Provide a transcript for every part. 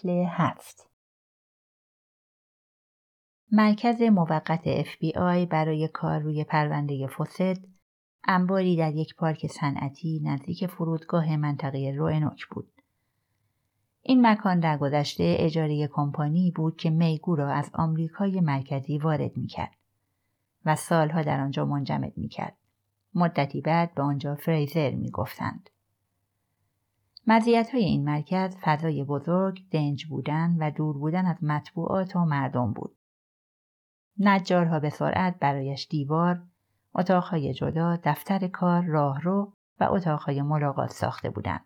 فصل هفت مرکز موقت FBI برای کار روی پرونده فوسد انباری در یک پارک صنعتی نزدیک فرودگاه منطقه روئنوک بود. این مکان در گذشته اجاره کمپانی بود که میگو را از آمریکای مرکزی وارد می‌کرد و سالها در آنجا منجمد می‌کرد. مدتی بعد به آنجا فریزر می‌گفتند. مزیت های این مرکز فضای بزرگ، دنج بودن و دور بودن از مطبوعات و مردم بود. نجارها به سرعت برایش دیوار، اتاقهای جدا، دفتر کار، راهرو و اتاقهای ملاقات ساخته بودند.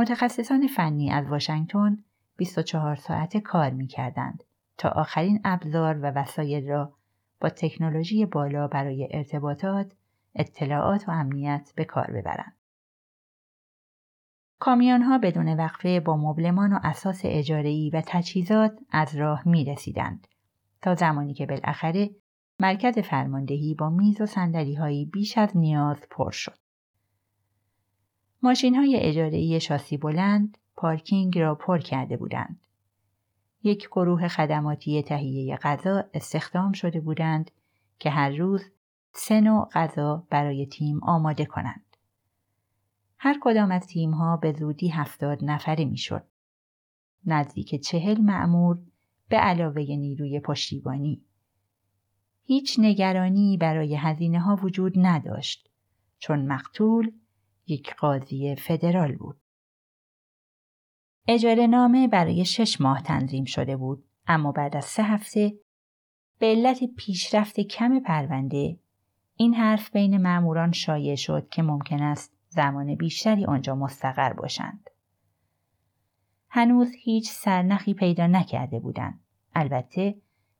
متخصصان فنی از واشنگتن 24 ساعته کار می کردند تا آخرین ابزار و وسایل را با تکنولوژی بالا برای ارتباطات، اطلاعات و امنیت به کار ببرند. کامیون ها بدون وقفه با مبلمان و اساس اجاره‌ای و تجهیزات از راه می رسیدند تا زمانی که بالاخره مرکز فرماندهی با میز و سندلی بیش از نیاز پر شد. ماشین های اجاره‌ای شاسی بلند پارکینگ را پر کرده بودند. یک گروه خدماتی تهیه غذا استخدام شده بودند که هر روز سه نوع غذا برای تیم آماده کنند. هر کدام از تیمها به زودی هفتاد نفره می‌شد. نزدیک چهل معمور به علاوه نیروی پشتیبانی. هیچ نگرانی برای هزینه ها وجود نداشت چون مقتول یک قاضی فدرال بود. اجاره نامه برای شش ماه تنظیم شده بود اما بعد از سه هفته به علت پیشرفت کم پرونده این حرف بین معموران شایع شد که ممکن است زمان بیشتری آنجا مستقر باشند. هنوز هیچ سرنخی پیدا نکرده بودند. البته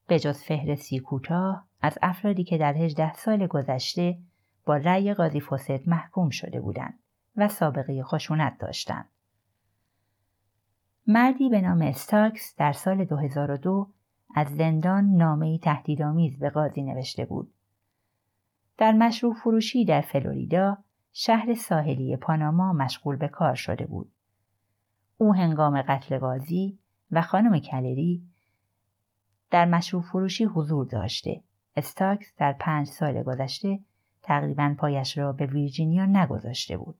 به جز فهرستی کوتاه از افرادی که در هجده سال گذشته با رأی قاضی فاسد محکوم شده بودند و سابقه خشونت داشتند. مردی به نام استاکس در سال 2002 از زندان نامه تهدیدآمیز به قاضی نوشته بود. در مشروع فروشی در فلوریدا شهر ساحلی پاناما مشغول به کار شده بود. او هنگام قتل قاضی و خانم کلری در مشروع فروشی حضور داشته. استاکس در پنج سال گذشته تقریبا پایش را به ویرجینیا نگذاشته بود.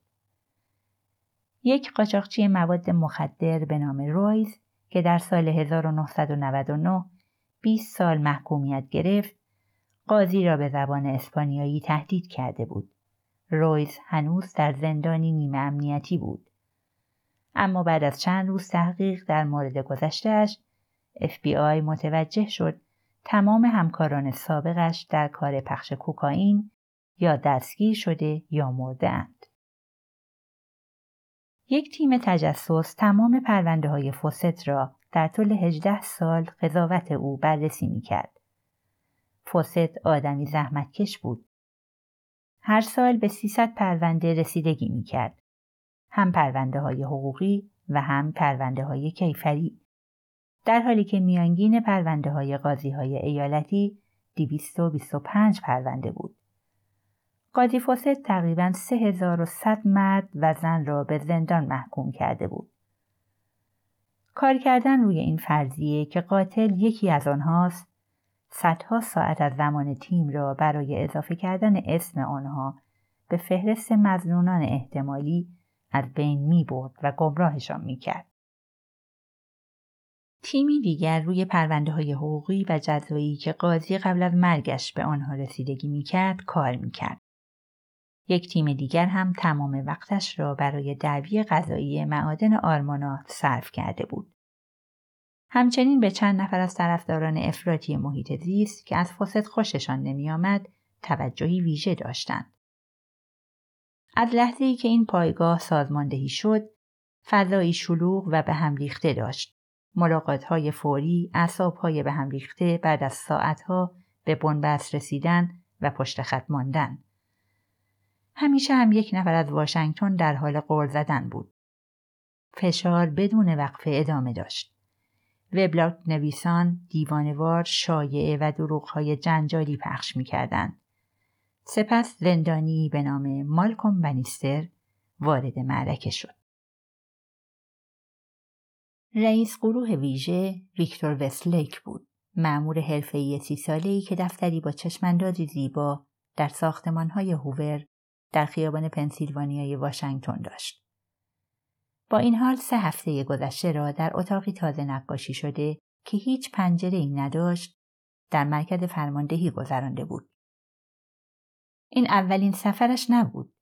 یک قاچاقچی مواد مخدر به نام رویز که در سال 1999 20 سال محکومیت گرفت قاضی را به زبان اسپانیایی تهدید کرده بود. رویز هنوز در زندانی نیمه امنیتی بود. اما بعد از چند روز تحقیق در مورد گذشتهش FBI متوجه شد تمام همکاران سابقش در کار پخش کوکائین یا دستگیر شده یا مرده اند. یک تیم تجسس تمام پرونده های فوست را در طول 18 سال قضاوت او بررسی می کرد. فوست آدمی زحمتکش بود. هر سال به 300 پرونده رسیدگی می کرد. هم پرونده های حقوقی و هم پرونده های کیفری. در حالی که میانگین پرونده های قاضی های ایالتی 225 پرونده بود. قاضی فاسد تقریبا 3100 مرد و زن را به زندان محکوم کرده بود. کار کردن روی این فرضیه که قاتل یکی از آنهاست صدها ساعت از زمان تیم را برای اضافه کردن اسم آنها به فهرست مزنونان احتمالی از بین می برد و گمراهشان می کرد. تیمی دیگر روی پرونده های حقوقی و جزایی که قاضی قبل از مرگش به آنها رسیدگی می کرد کار می کرد. یک تیم دیگر هم تمام وقتش را برای دعوی قضایی معادن آرمانات صرف کرده بود. همچنین به چند نفر از طرفداران افراطی محیط زیست که از فاسد خوششان نمیآمد توجهی ویژه داشتند. از لحظه ای که این پایگاه سازماندهی شد، فضایی شلوغ و به هم ریخته داشت. ملاقات های فوری، اصاب های به هم ریخته بعد از ساعتها به بنبست رسیدن و پشت خط ماندن. همیشه هم یک نفر از واشنگتن در حال قول زدن بود. فشار بدون وقفه ادامه داشت. وبلاگ نویسان دیوانوار شایعه و دروغهای جنجالی پخش می‌کردند. سپس زندانی به نام مالکوم بنیستر وارد معرکه شد. رئیس گروه ویژه ویکتور وستلیک بود. معمور حرفه‌ای سی ساله‌ای که دفتری با چشماندازی زیبا در ساختمانهای هوور در خیابان پنسیلوانیای واشنگتن داشت. با این حال سه هفته گذشته را در اتاقی تازه نقاشی شده که هیچ پنجره ای نداشت در مرکز فرماندهی گذرانده بود. این اولین سفرش نبود.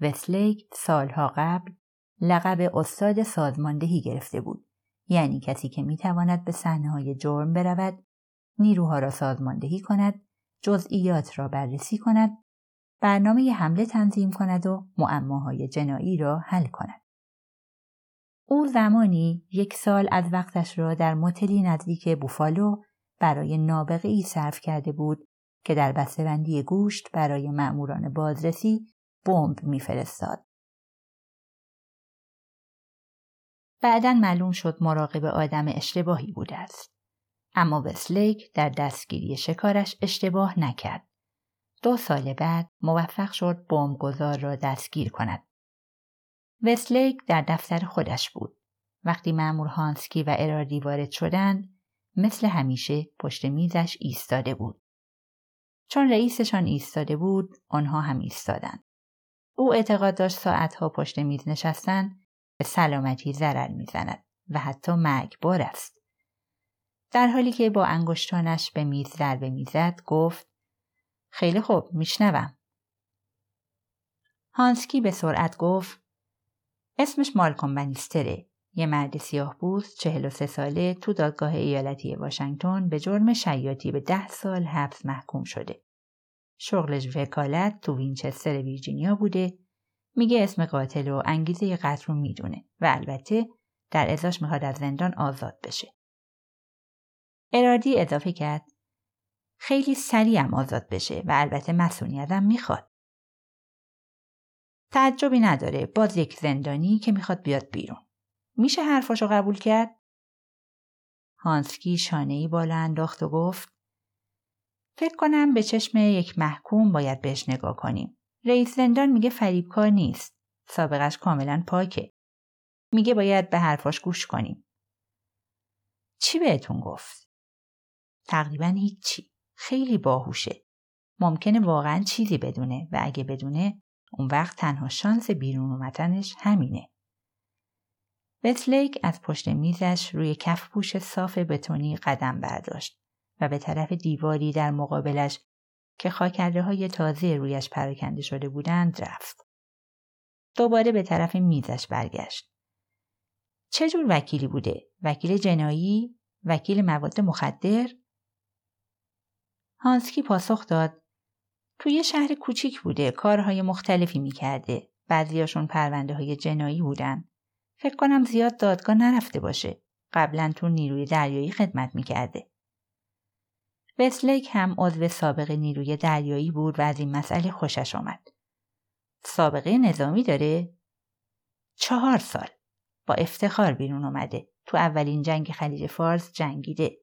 وسلیک سالها قبل لقب استاد سازماندهی گرفته بود. یعنی کسی که می‌تواند به صحنه های جرم برود، نیروها را سازماندهی کند، جزئیات را بررسی کند، برنامه حمله تنظیم کند و معماهای جنایی را حل کند. او زمانی یک سال از وقتش را در متلی نزدیک بوفالو برای نابغه ای صرف کرده بود که در بسته‌بندی گوشت برای مأموران بازرسی بمب میفرستاد. بعدا معلوم شد مراقب آدم اشتباهی بوده است. اما وسلیک در دستگیری شکارش اشتباه نکرد. دو سال بعد موفق شد بمبگذار را دستگیر کند. وسلیک در دفتر خودش بود. وقتی مأمور هانسکی و اراردی وارد شدند، مثل همیشه پشت میزش ایستاده بود. چون رئیسشان ایستاده بود، آنها هم ایستادند. او اعتقاد داشت ساعتها پشت میز نشستن به سلامتی ضرر می‌زند و حتی مرگبار است. در حالی که با انگشتانش به میز ضربه می‌زد گفت خیلی خوب میشنوم. هانسکی به سرعت گفت اسمش مالکوم بنیستره یه مرد سیاه بوز چهل و سه ساله تو دادگاه ایالتی واشنگتن به جرم شیاطی به ده سال حبس محکوم شده. شغلش وکالت تو وینچستر ویرجینیا بوده میگه اسم قاتل و انگیزه قتل رو می‌دونه و البته در ازاش می‌خواد از زندان آزاد بشه. ارادی اضافه کرد خیلی سریع هم آزاد بشه و البته مسئولیتم می‌خواد. تعجبی نداره باز یک زندانی که می‌خواد بیاد بیرون. میشه حرفاشو قبول کرد؟ هانسکی شانهای بالا انداخت و گفت فکر کنم به چشم یک محکوم باید بهش نگاه کنیم. رئیس زندان میگه فریبکار نیست. سابقش کاملا پاکه. میگه باید به حرفاش گوش کنیم. چی بهتون گفت؟ تقریبا هیچی. خیلی باهوشه. ممکنه واقعا چیزی بدونه و اگه بدونه اون وقت تنها شانس بیرون اومدنش همینه. وتلیک از پشت میزش روی کف پوش صاف بتونی قدم برداشت و به طرف دیواری در مقابلش که خاکرده های تازه رویش پراکنده شده بودند رفت. دوباره به طرف میزش برگشت. چه جور وکیلی بوده؟ وکیل جنایی؟ وکیل مواد مخدر؟ هانسکی پاسخ داد توی شهر کوچیک بوده کارهای مختلفی می‌کرده بعضیاشون پرونده های جنایی بودن فکر کنم زیاد دادگاه نرفته باشه. قبلا تو نیروی دریایی خدمت می‌کرده. وسلیک هم عضو سابق نیروی دریایی بود و از این مسئله خوشش آمد. سابقه نظامی داره؟ چهار سال. با افتخار بیرون اومده. تو اولین جنگ خلیج فارس جنگیده.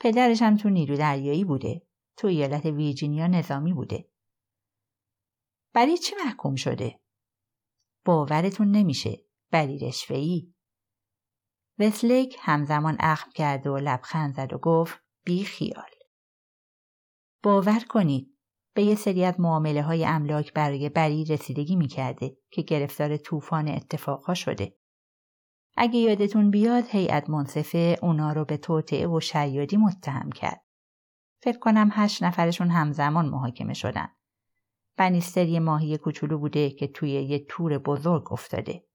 پدرش هم تو نیروی دریایی بوده. تو ایالت ویرجینیا نظامی بوده. برای چی محکوم شده؟ باورتون نمیشه. بلی رشوهی وسلیک همزمان اخم کرد و لبخند زد و گفت بی خیال. باور کنید به یه سری از معامله های املاک برای بری رسیدگی می‌کرده که گرفتار طوفان اتفاقها شده. اگه یادتون بیاد هیئت منصفه اونا رو به توطعه و شیادی متهم کرد. فکر کنم هشت نفرشون همزمان محاکمه شدن. بنیستر یه ماهی کوچولو بوده که توی یه تور بزرگ افتاده.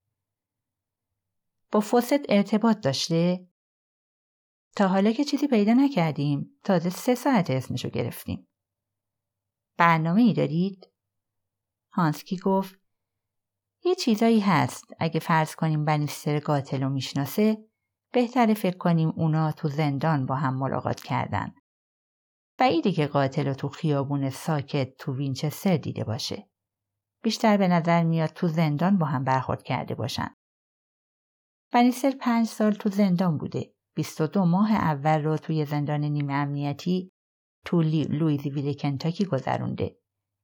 با فوست ارتباط داشته؟ تا حالا که چیزی پیدا نکردیم تازه سه ساعت اسمشو گرفتیم. برنامه ای دارید؟ هانسکی گفت یه چیزایی هست اگه فرض کنیم بنیستر قاتل رو می‌شناسه بهتره فکر کنیم اونا تو زندان با هم ملاقات کردن. بعیده که قاتل رو تو خیابون ساکت تو وینچستر دیده باشه. بیشتر به نظر میاد تو زندان با هم برخورد کرده باشن. بنیستر پنج سال تو زندان بوده. 22 ماه اول رو توی زندان نیمه امنیتی تو لویزیویل کنتاکی گذرونده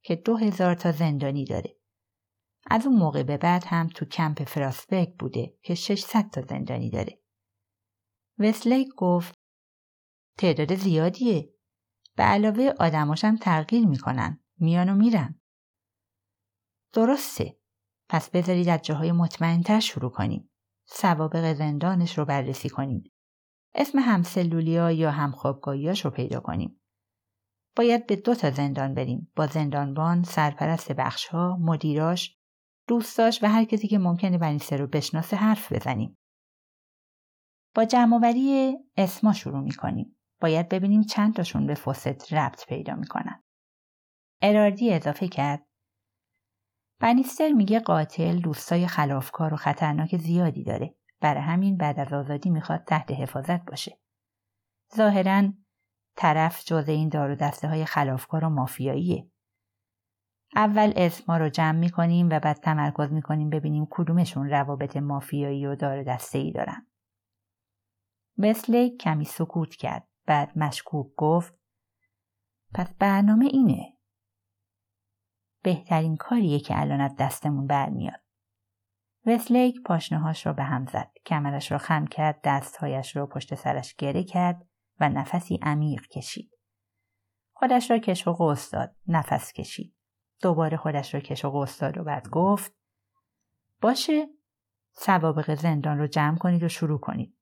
که دو هزار تا زندانی داره. از اون موقع به بعد هم تو کمپ فراسبک بوده که 600 تا زندانی داره. وسلیک گفت تعداد زیادیه. به علاوه آدماشم تغییر می‌کنن. میان و میرن. درسته. پس بذارید از جاهای مطمئنتر شروع کنیم. سوابق زندانش رو بررسی کنیم. اسم همسلولیا یا همخوابگاهیاش رو پیدا کنیم. باید به دو تا زندان بریم با زندانبان، سرپرست بخشها، مدیراش، دوستاش و هر کسی که ممکنه بنیسه رو بشناسه حرف بزنیم. با جمعآوری اسما شروع می‌کنیم. باید ببینیم چند تاشون به فوست ربط پیدا می‌کنن. اراردی اضافه کرد بنیستر میگه قاتل دوستای خلافکار و خطرناک زیادی داره. برای همین بعد از آزادی می‌خواد تحت حفاظت باشه. ظاهرا طرف جزء این دار و دسته های خلافکار و مافیاییه. اول اسما رو جمع می‌کنیم و بعد تمرکز می‌کنیم ببینیم کدومشون روابط مافیایی و دار دسته ای دارن. وسلی کمی سکوت کرد. بعد مشکوک گفت پس برنامه اینه. بهترین کاریه که الان از دستمون برمیاد. وسلیک پاشنهاش را به هم زد. کمرش را خم کرد. دستهایش را پشت سرش گره کرد و نفسی عمیق کشید. خودش را کش و قوس داد. نفس کشید. دوباره خودش را کش و قوس داد و بعد گفت باشه سوابق زندان رو جمع کنید و شروع کنید.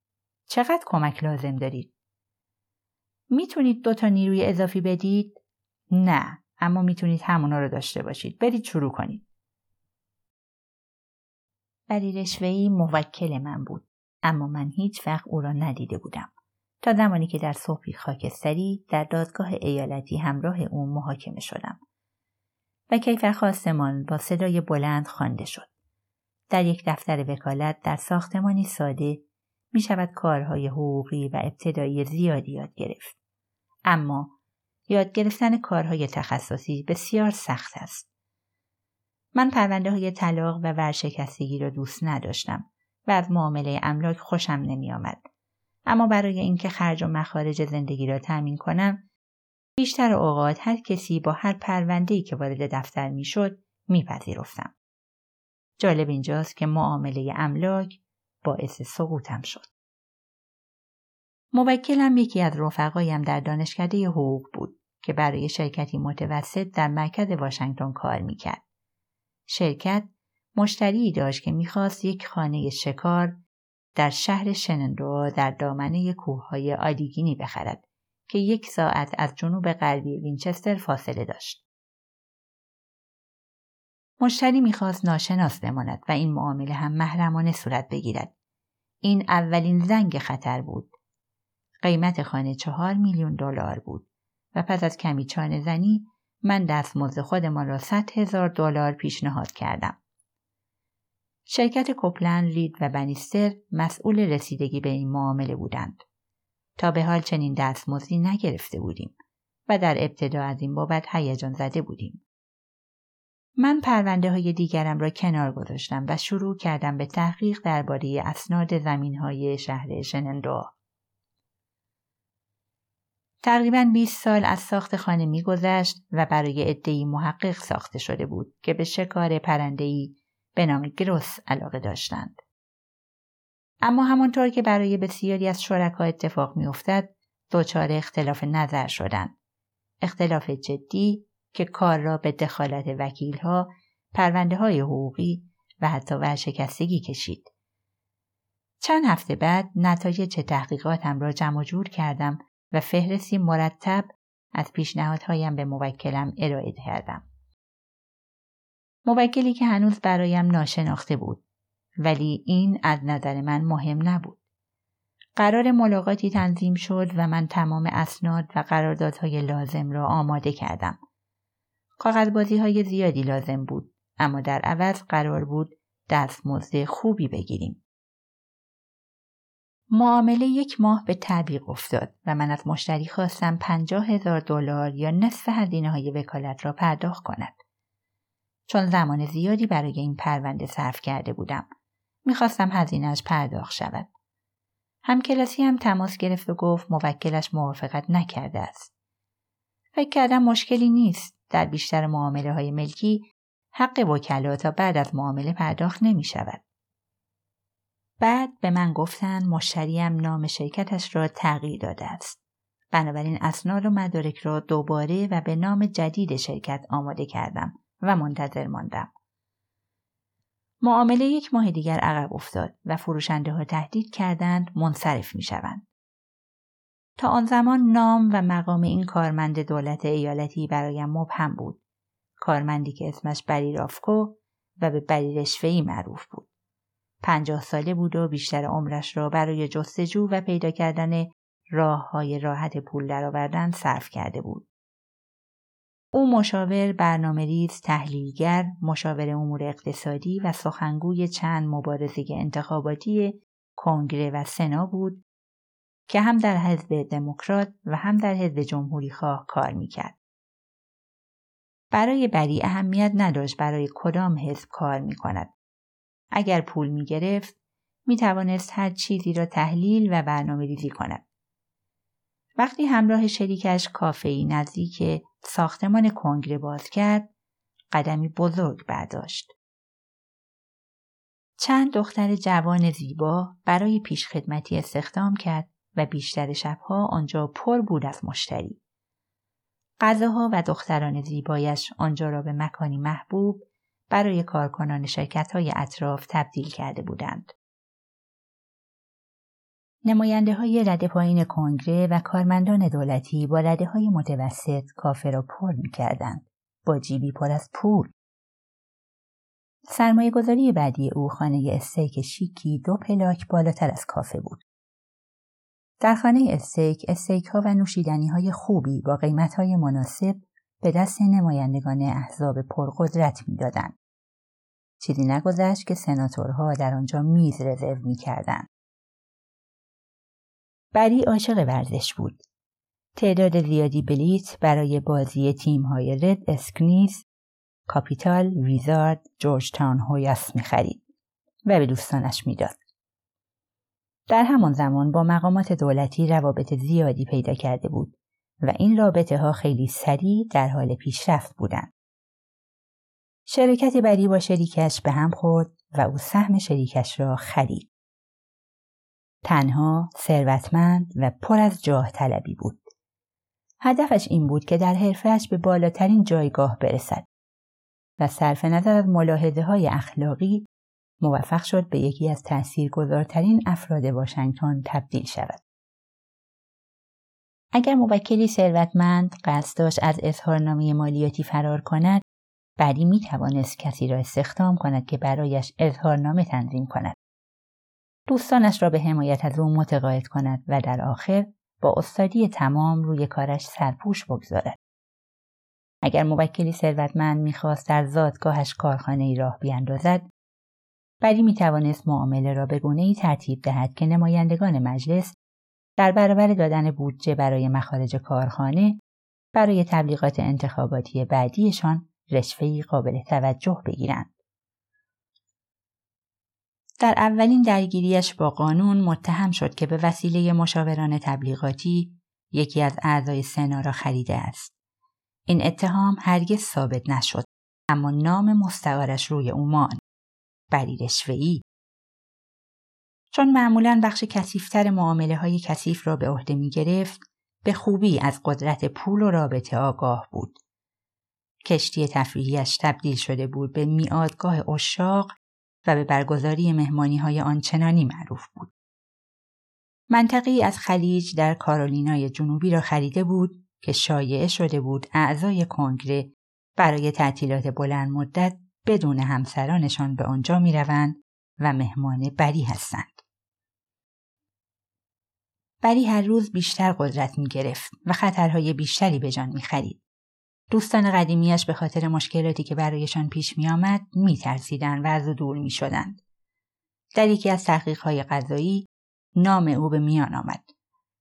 چقدر کمک لازم دارید؟ می‌تونید دو تا نیروی اضافی بدید؟ نه اما می‌تونید همونا رو داشته باشید. برید شروع کنید. بری رشوهی موکل من بود. اما من هیچ وقت او را ندیده بودم. تا زمانی که در صبحی خاکستری در دادگاه ایالتی همراه او محاکمه شدم. و کیفر خواستمان با صدای بلند خوانده شد. در یک دفتر وکالت در ساختمانی ساده می شود کارهای حقوقی و ابتدایی زیادی یاد گرفت. اما یاد گرفتن کارهای تخصصی بسیار سخت است. من پرونده های طلاق و ورشکستگی را دوست نداشتم و از معامله املاک خوشم نمی آمد. اما برای اینکه خرج و مخارج زندگی را تأمین کنم بیشتر اوقات هر کسی با هر پرونده‌ای که وارد دفتر می‌شد میپذیرفتم. جالب اینجاست که معامله املاک باعث سقوطم شد. موکلم یکی از رفقایم در دانشکده حقوق بود که برای شرکتی متوسط در مرکز واشنگتن کار می‌کرد. شرکت مشتری داشت که می‌خواست یک خانه شکار در شهر شنندو در دامنه کوههای آلیگینی بخرد که یک ساعت از جنوب غربی وینچستر فاصله داشت. مشتری می‌خواست ناشناس بماند و این معامله هم محرمانه صورت بگیرد. این اولین زنگ خطر بود. قیمت خانه چهار میلیون دلار بود و پس از کمی چانه زنی من دستمزد خودمان را صد هزار دلار پیشنهاد کردم. شرکت کوپلند لید و بنیستر مسئول رسیدگی به این معامله بودند. تا به حال چنین دستمزدی نگرفته بودیم و در ابتدا از این بابت هیجان زده بودیم. من پرونده های دیگرم را کنار گذاشتم و شروع کردم به تحقیق درباره اسناد زمین های شهر شنندو. تقریبا 20 سال از ساخت خانه میگذشت و برای عدهای محقق ساخته شده بود که به شکار پرندهای به نام گروس علاقه داشتند. اما همانطور که برای بسیاری از شرکا اتفاق میافتد دچار اختلاف نظر شدند. اختلاف جدی که کار را به دخالت وکیلها، پرونده های حقوقی و حتی ورشکستگی کشید. چند هفته بعد نتایج تحقیقاتم را جمع جور کردم و فهرستی مرتب از پیشنهادهایم به موکلم ارائه کردم. موکلی که هنوز برایم ناشناخته بود ولی این از نظر من مهم نبود. قرار ملاقاتی تنظیم شد و من تمام اسناد و قراردادهای لازم را آماده کردم. کاغذبازی های زیادی لازم بود اما در عوض قرار بود دستمزد خوبی بگیریم. معامله یک ماه به تعویق افتاد و من از مشتری خواستم پنجاه هزار دلار یا نصف هزینه های وکالت را پرداخت کند. چون زمان زیادی برای این پرونده صرف کرده بودم. می‌خواستم هزینهش پرداخت شود. همکلاسی هم تماس گرفت و گفت موکلش موافقت نکرده است. فکر کردم مشکلی نیست. در بیشتر معامله های ملکی حق وکلا تا بعد از معامله پرداخت نمی شود. بعد به من گفتن مشتریم نام شرکتش را تغییر داده است. بنابراین اسناد و مدارک را دوباره و به نام جدید شرکت آماده کردم و منتظر ماندم. معامله یک ماه دیگر عقب افتاد و فروشنده ها تهدید کردند منصرف می شوند. تا آن زمان نام و مقام این کارمند دولت ایالتی برایم مبهم بود. کارمندی که اسمش بری رافکو و به بری رشوهی معروف بود. پنجاه ساله بود و بیشتر عمرش را برای جستجو و پیدا کردن راه های راحت پول درآوردن صرف کرده بود. او مشاور برنامه ریز تحلیلگر، مشاور امور اقتصادی و سخنگوی چند مبارزه انتخاباتی کنگره و سنا بود که هم در حزب دموکرات و هم در حزب جمهوری خواه کار می‌کرد. برای بری اهمیت نداشت برای کدام حزب کار می کند. اگر پول می گرفت می توانست هر چیزی را تحلیل و برنامه ریزی کند. وقتی همراه شریکش کافهی نزدیک ساختمان کنگره باز کرد قدمی بزرگ برداشت. چند دختر جوان زیبا برای پیشخدمتی استخدام کرد و بیشتر شبها آنجا پر بود از مشتری. غذاها و دختران زیبایش آنجا را به مکانی محبوب برای کارکنان شرکت های اطراف تبدیل کرده بودند. نماینده های رده پایین کنگره و کارمندان دولتی با رده های متوسط کافه را پر می کردند. با جیبی پر از پول. سرمایه گذاری بعدی او خانه استیک شیکی دو پلاک بالاتر از کافه بود. در خانه استیک استیک ها و نوشیدنی های خوبی با قیمت های مناسب به دست نمایندگان احزاب پرقدرت می‌دادند. چیزی نگذشت که سناتورها در آنجا میز رزرو می‌کردند. بری عاشق ورزش بود. تعداد زیادی بلیت برای بازی تیم های رد اسکنیز، کاپیتال، ویزارد، جورج تاون هویاس می خرید و به دوستانش می‌داد. در همان زمان با مقامات دولتی روابط زیادی پیدا کرده بود و این رابطه ها خیلی سریع در حال پیشرفت بودند. شرکت بری با شریکش به هم خورد و او سهم شریکش را خرید. تنها، ثروتمند و پر از جاه طلبی بود. هدفش این بود که در حرفش به بالاترین جایگاه برسد و صرف نظر از ملاحظه های اخلاقی موفق شد به یکی از تأثیرگذارترین افراد واشنگتن تبدیل شود. اگر موکلی ثروتمند قصد داشت از اظهارنامه مالیاتی فرار کند بعدی می توانست کسی را استخدام کند که برایش اظهارنامه تنظیم کند. دوستانش را به حمایت از او متقاعد کند و در آخر با استادی تمام روی کارش سرپوش بگذارد. اگر موکلی ثروتمند می‌خواست در زادگاهش کارخانه ای راه بیاندازد بری می توانست معامله را به گونه ای ترتیب دهد که نمایندگان مجلس در برابر دادن بودجه برای مخارج کارخانه برای تبلیغات انتخاباتی بعدیشان رشوهی قابل توجه بگیرند. در اولین درگیریش با قانون متهم شد که به وسیله مشاوران تبلیغاتی یکی از اعضای سنا را خریده است. این اتهام هرگز ثابت نشد اما نام مستعارش روی او ماند. بری رشوه‌ای چون معمولا بخش کثیفتر معامله های کثیف را به عهده می گرفت به خوبی از قدرت پول و رابطه آگاه بود. کشتی تفریحیش تبدیل شده بود به میادگاه اشاق و به برگزاری مهمانی های آنچنانی معروف بود. منطقی از خلیج در کارولینای جنوبی را خریده بود که شایعه شده بود اعضای کنگره برای تعطیلات بلند مدت بدون همسرانشان به آنجا می روند و مهمان بری هستند. بری هر روز بیشتر قدرت می گرفت و خطرهای بیشتری به جان می خرید. دوستان قدیمیش به خاطر مشکلاتی که برایشان پیش می آمد می ترسیدن و از دور می شدند. در یکی از تحقیقهای غذایی نام او به میان آمد.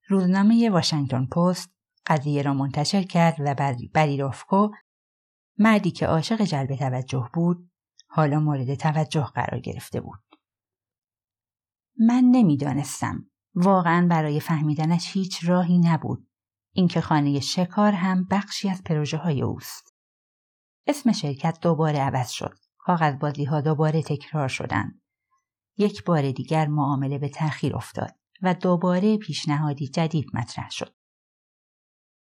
روزنامه واشنگتن پست قضیه را منتشر کرد و بری رافکو مردی که عاشق جلب توجه بود حالا مورد توجه قرار گرفته بود. من نمی‌دانستم. واقعا برای فهمیدنش هیچ راهی نبود. اینکه خانه شکار هم بخشی از پروژه های اوست. اسم شرکت دوباره عوض شد. کاغذ بازی ها دوباره تکرار شدند. یک بار دیگر معامله به تأخیر افتاد و دوباره پیشنهادی جدید مطرح شد.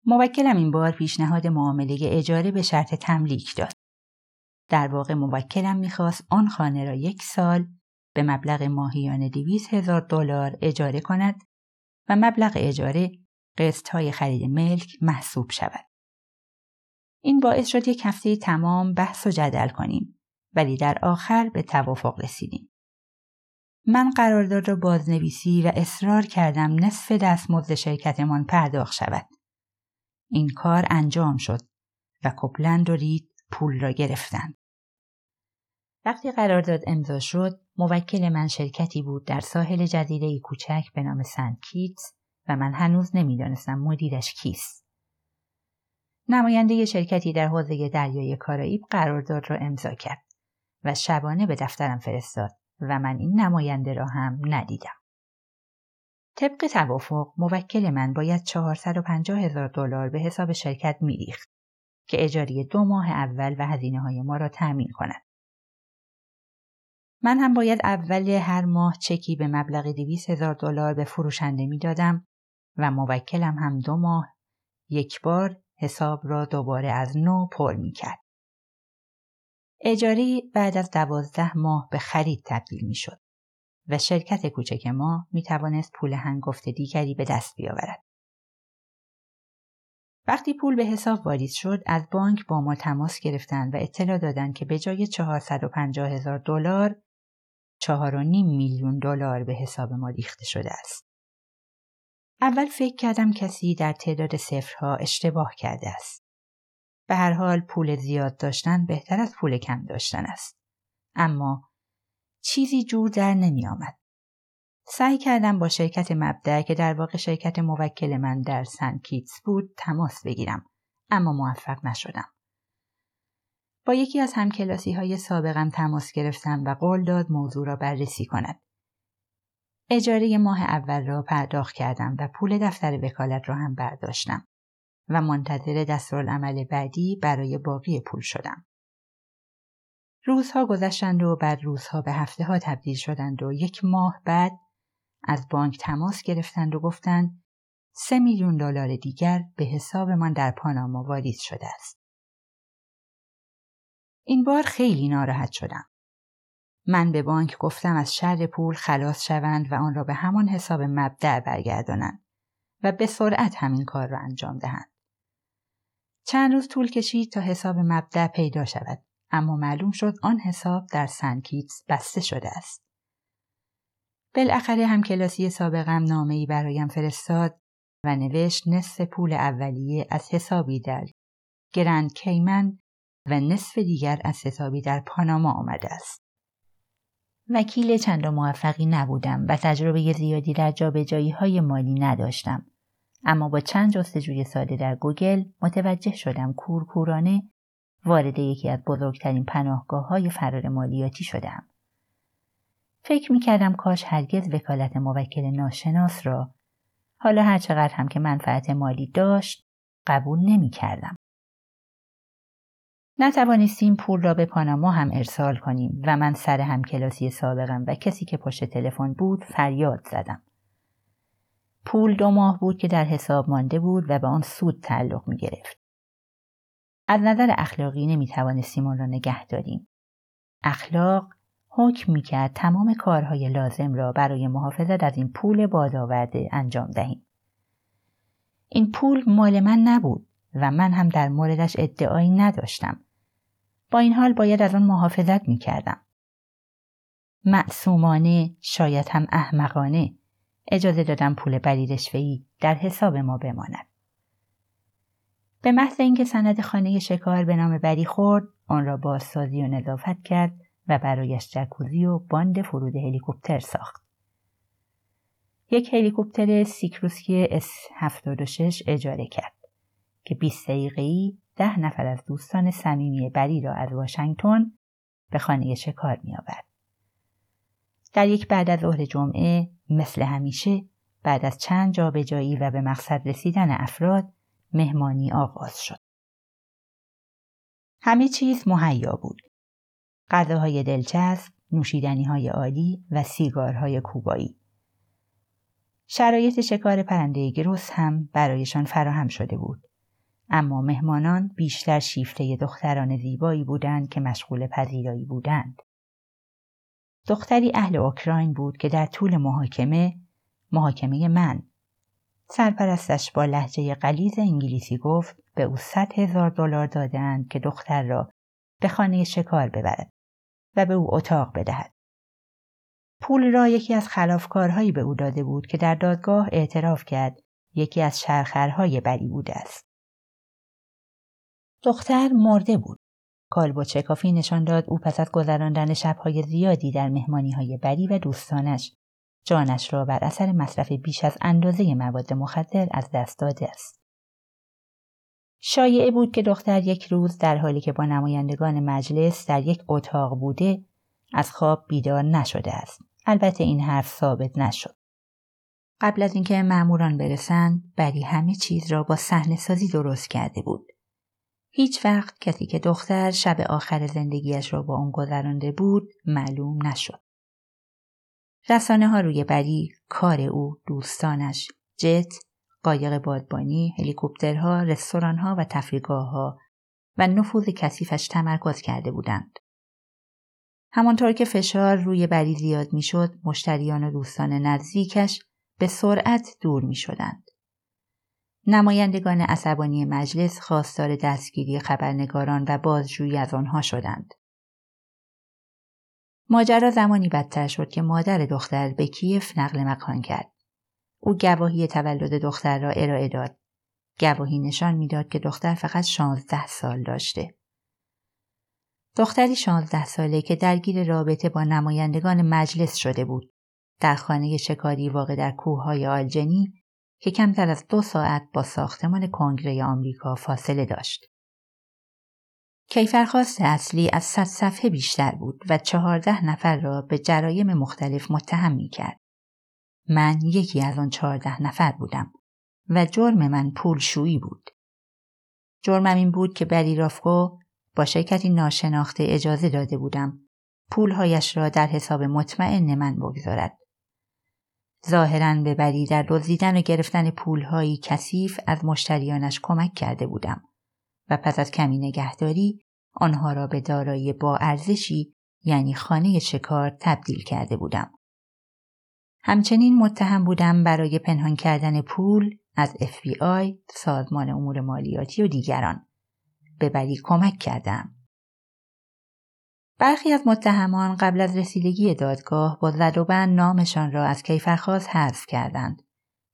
موکلم این بار پیشنهاد معامله اجاره به شرط تملیک داد. در واقع موکلم می‌خواست آن خانه را یک سال به مبلغ ماهیانه دویست هزار دلار اجاره کند و مبلغ اجاره قسط های خرید ملک محسوب شود. این باعث شد یک هفته تمام بحث و جدل کنیم ولی در آخر به توافق رسیدیم. من قرارداد را بازنویسی و اصرار کردم نصف دستمزد شرکتمان پرداخت شود. این کار انجام شد و کپلند و رید پول را گرفتند. وقتی قرارداد امضا شد، موکل من شرکتی بود در ساحل جزیره کوچک به نام سنت کیتس و من هنوز نمی‌دانستم مدیرش کیست. نماینده شرکتی در حوزه دریای کارائیب قرارداد را امضا کرد و شبانه به دفترم فرستاد و من این نماینده را هم ندیدم. طبق توافق موکل من باید 450 هزار دلار به حساب شرکت میریخت که اجاری دو ماه اول و هزینه های ما را تأمین کند. من هم باید اول هر ماه چکی به مبلغ 200 هزار دلار به فروشنده می‌دادم و موکلم هم دو ماه یک بار حساب را دوباره از نو پر می کرد. اجاری بعد از دوازده ماه به خرید تبدیل می شد و شرکت کوچک ما می توانست پول هنگفت دیگری به دست بیاورد. وقتی پول به حساب واریز شد از بانک با ما تماس گرفتند و اطلاع دادند که به جای 450 هزار دلار 4.5 میلیون دلار به حساب ما ریخته شده است. اول فکر کردم کسی در تعداد صفرها اشتباه کرده است. به هر حال پول زیاد داشتن بهتر از پول کم داشتن است. اما چیزی جور در نمی آمد. سعی کردم با شرکت مبدع که در واقع شرکت موکل من در سن کیتس بود تماس بگیرم اما موفق نشدم. با یکی از همکلاسی های سابقم تماس گرفتم و قول داد موضوع را بررسی کند. اجاره ماه اول را پرداخت کردم و پول دفتر وکالت را هم برداشتم و منتظر دستورالعمل بعدی برای باقی پول شدم. روزها گذشتند و بعد روزها به هفته ها تبدیل شدند و یک ماه بعد از بانک تماس گرفتند و گفتند سه میلیون دلار دیگر به حسابمان در پاناما واریز شده است. این بار خیلی ناراحت شدم. من به بانک گفتم از شر پول خلاص شوند و آن را به همان حساب مبدع برگردانند و به سرعت همین کار را انجام دهند. چند روز طول کشید تا حساب مبدع پیدا شود اما معلوم شد آن حساب در سنکیتس بسته شده است. بالاخره هم کلاسی سابقم نامه‌ای برایم فرستاد و نوشت نصف پول اولیه از حسابی در گرند کیمن و نصف دیگر از حسابی در پاناما آمده است. وکیل چند موفقی نبودم و تجربه زیادی در جابجایی های مالی نداشتم. اما با چند جستجوی ساده در گوگل متوجه شدم کورکورانه وارد یکی از بزرگترین پناهگاه های فرار مالیاتی شدم. فکر می کردم کاش هرگز وکالت موکل ناشناس را حالا هرچقدر هم که منفعت مالی داشت قبول نمی کردم. نتوانستیم پول را به پاناما هم ارسال کنیم و من سر هم کلاسی سابقم و کسی که پشت تلفن بود فریاد زدم. پول دو ماه بود که در حساب مانده بود و به آن سود تعلق می گرفت. از نظر اخلاقی نمی توانستیم آن را نگه داریم. اخلاق حکم می کرد تمام کارهای لازم را برای محافظت از این پول بادآورده انجام دهیم. این پول مال من نبود و من هم در موردش ادعایی نداشتم. با این حال باید از آن محافظت می کردم. معصومانه شاید هم احمقانه اجازه دادم پول بری رشوه‌ای در حساب ما بماند. به محض اینکه سند خانه شکار به نام بری خورد آن را بازسازی و نظافت کرد و برایش جکوزی و باند فرود هلیکوپتر ساخت. یک هلیکوپتر سیکورسکی S76 اجاره کرد که 20 دقیقه‌ای ده نفر از دوستان صمیمی بری را از واشنگتن به خانه شکار می آورد. در یک بعد از ظهر جمعه مثل همیشه بعد از چند جابجایی و به مقصد رسیدن افراد مهمانی آغاز شد. همه چیز مهیا بود. غذاهای دلچسب، نوشیدنی های عالی و سیگارهای کوبایی. شرایط شکار پرنده گروس هم برایشان فراهم شده بود. اما مهمانان بیشتر شیفته دختران زیبایی بودند که مشغول پذیرایی بودند. دختری اهل اوکراین بود که در طول محاکمه محاکمه من سرپرستش با لحجه قلیز انگلیسی گفت به او صد هزار دلار دادند که دختر را به خانه شکار ببرد و به او اتاق بدهد. پول را یکی از خلافکارهایی به او داده بود که در دادگاه اعتراف کرد یکی از شرخرهای بری بوده است. دختر مرده بود. کالبو چکافی نشان داد او پس از گذراندن شبهای زیادی در مهمانی های بری و دوستانش جانش را بر اثر مصرف بیش از اندازه مواد مخدر از دست داده است. شایعه بود که دختر یک روز در حالی که با نمایندگان مجلس در یک اتاق بوده از خواب بیدار نشده است. البته این حرف ثابت نشد. قبل از اینکه ماموران برسند بری همه چیز را با صحنه سازی درست کرده بود. هیچ وقت کسی که دختر شب آخر زندگیش را با اون گذرانده بود معلوم نشد. رسانه ها روی بری، کار او، دوستانش، جت، قایق بادبانی، هلیکوپترها، رستورانها و تفریگاه و نفوذ کثیفش تمرکز کرده بودند. همانطور که فشار روی بری زیاد می‌شد، مشتریان و دوستان نزدیکش به سرعت دور می شدند. نمایندگان عصبانی مجلس خواستار دستگیری خبرنگاران و بازجویی از آنها شدند. ماجرا زمانی بدتر شد که مادر دختر به کیف نقل مکان کرد. او گواهی تولد دختر را ارائه داد. گواهی نشان می‌داد که دختر فقط شانزده سال داشته. دختری شانزده ساله که درگیر رابطه با نمایندگان مجلس شده بود. در خانه شکاری واقع در کوههای آلجنی که کمتر از دو ساعت با ساختمان کنگره آمریکا فاصله داشت. کیفرخواست اصلی از صد صفحه بیشتر بود و چهارده نفر را به جرایم مختلف متهم می کرد. من یکی از آن چهارده نفر بودم و جرم من پولشویی بود. جرمم این بود که بری رافکو با شرکتی ناشناخته اجازه داده بودم پولهایش را در حساب مطمئن من بگذارد. ظاهرا به بری در دزدیدن و گرفتن پولهایی کثیف از مشتریانش کمک کرده بودم و پس از کمی نگهداری آنها را به دارایی با ارزشی یعنی خانه شکار تبدیل کرده بودم. همچنین متهم بودم برای پنهان کردن پول از FBI، سازمان امور مالیاتی و دیگران. به بری کمک کردم. برخی از متهمان قبل از رسیدگی دادگاه با بند نامشان را از کیفرخواست حذف کردند.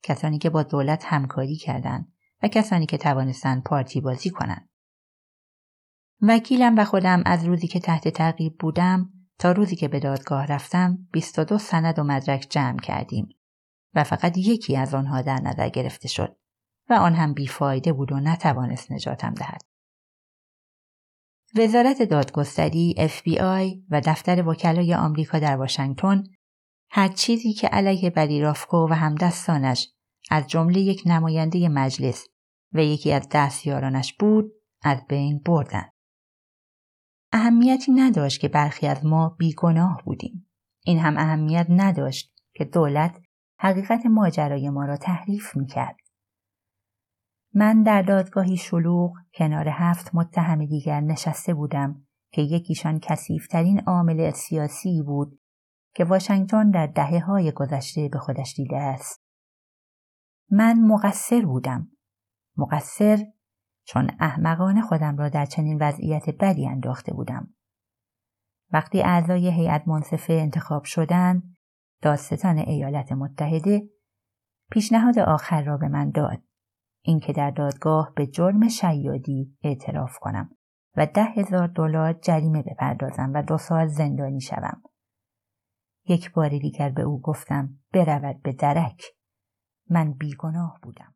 کسانی که با دولت همکاری کردند و کسانی که توانستند پارتی بازی کنند. وکیلم و خودم از روزی که تحت تعقیب بودم تا روزی که به دادگاه رفتم 22 سند و مدرک جمع کردیم و فقط یکی از آنها در نظر گرفته شد و آن هم بیفایده بود و نتوانست نجاتم دهد. وزارت دادگستری FBI و دفتر وکلای آمریکا در واشنگتن هر چیزی که علیه بریرافکو و همدستانش از جمله یک نماینده مجلس و یکی از دستیارانش بود از بین بردند. اهمیتی نداشت که برخی از ما بیگناه بودیم. این هم اهمیت نداشت که دولت حقیقت ماجرای ما را تحریف می‌کرد. من در دادگاهی شلوغ کنار هفت متهم دیگر نشسته بودم که یکیشان کسیفترین عامل سیاسی بود که واشنگتن در دهه های گذشته به خودش دیده است. من مقصر بودم. مقصر چون احمقانه خودم را در چنین وضعیت بدی انداخته بودم. وقتی اعضای هیئت منصفه انتخاب شدند، دادستان ایالت متحده پیشنهاد آخر را به من داد. اینکه در دادگاه به جرم شیادی اعتراف کنم و ده هزار دلار جریمه بپردازم و دو سال زندانی شوم. یک بار دیگر به او گفتم برود به درک. من بیگناه بودم.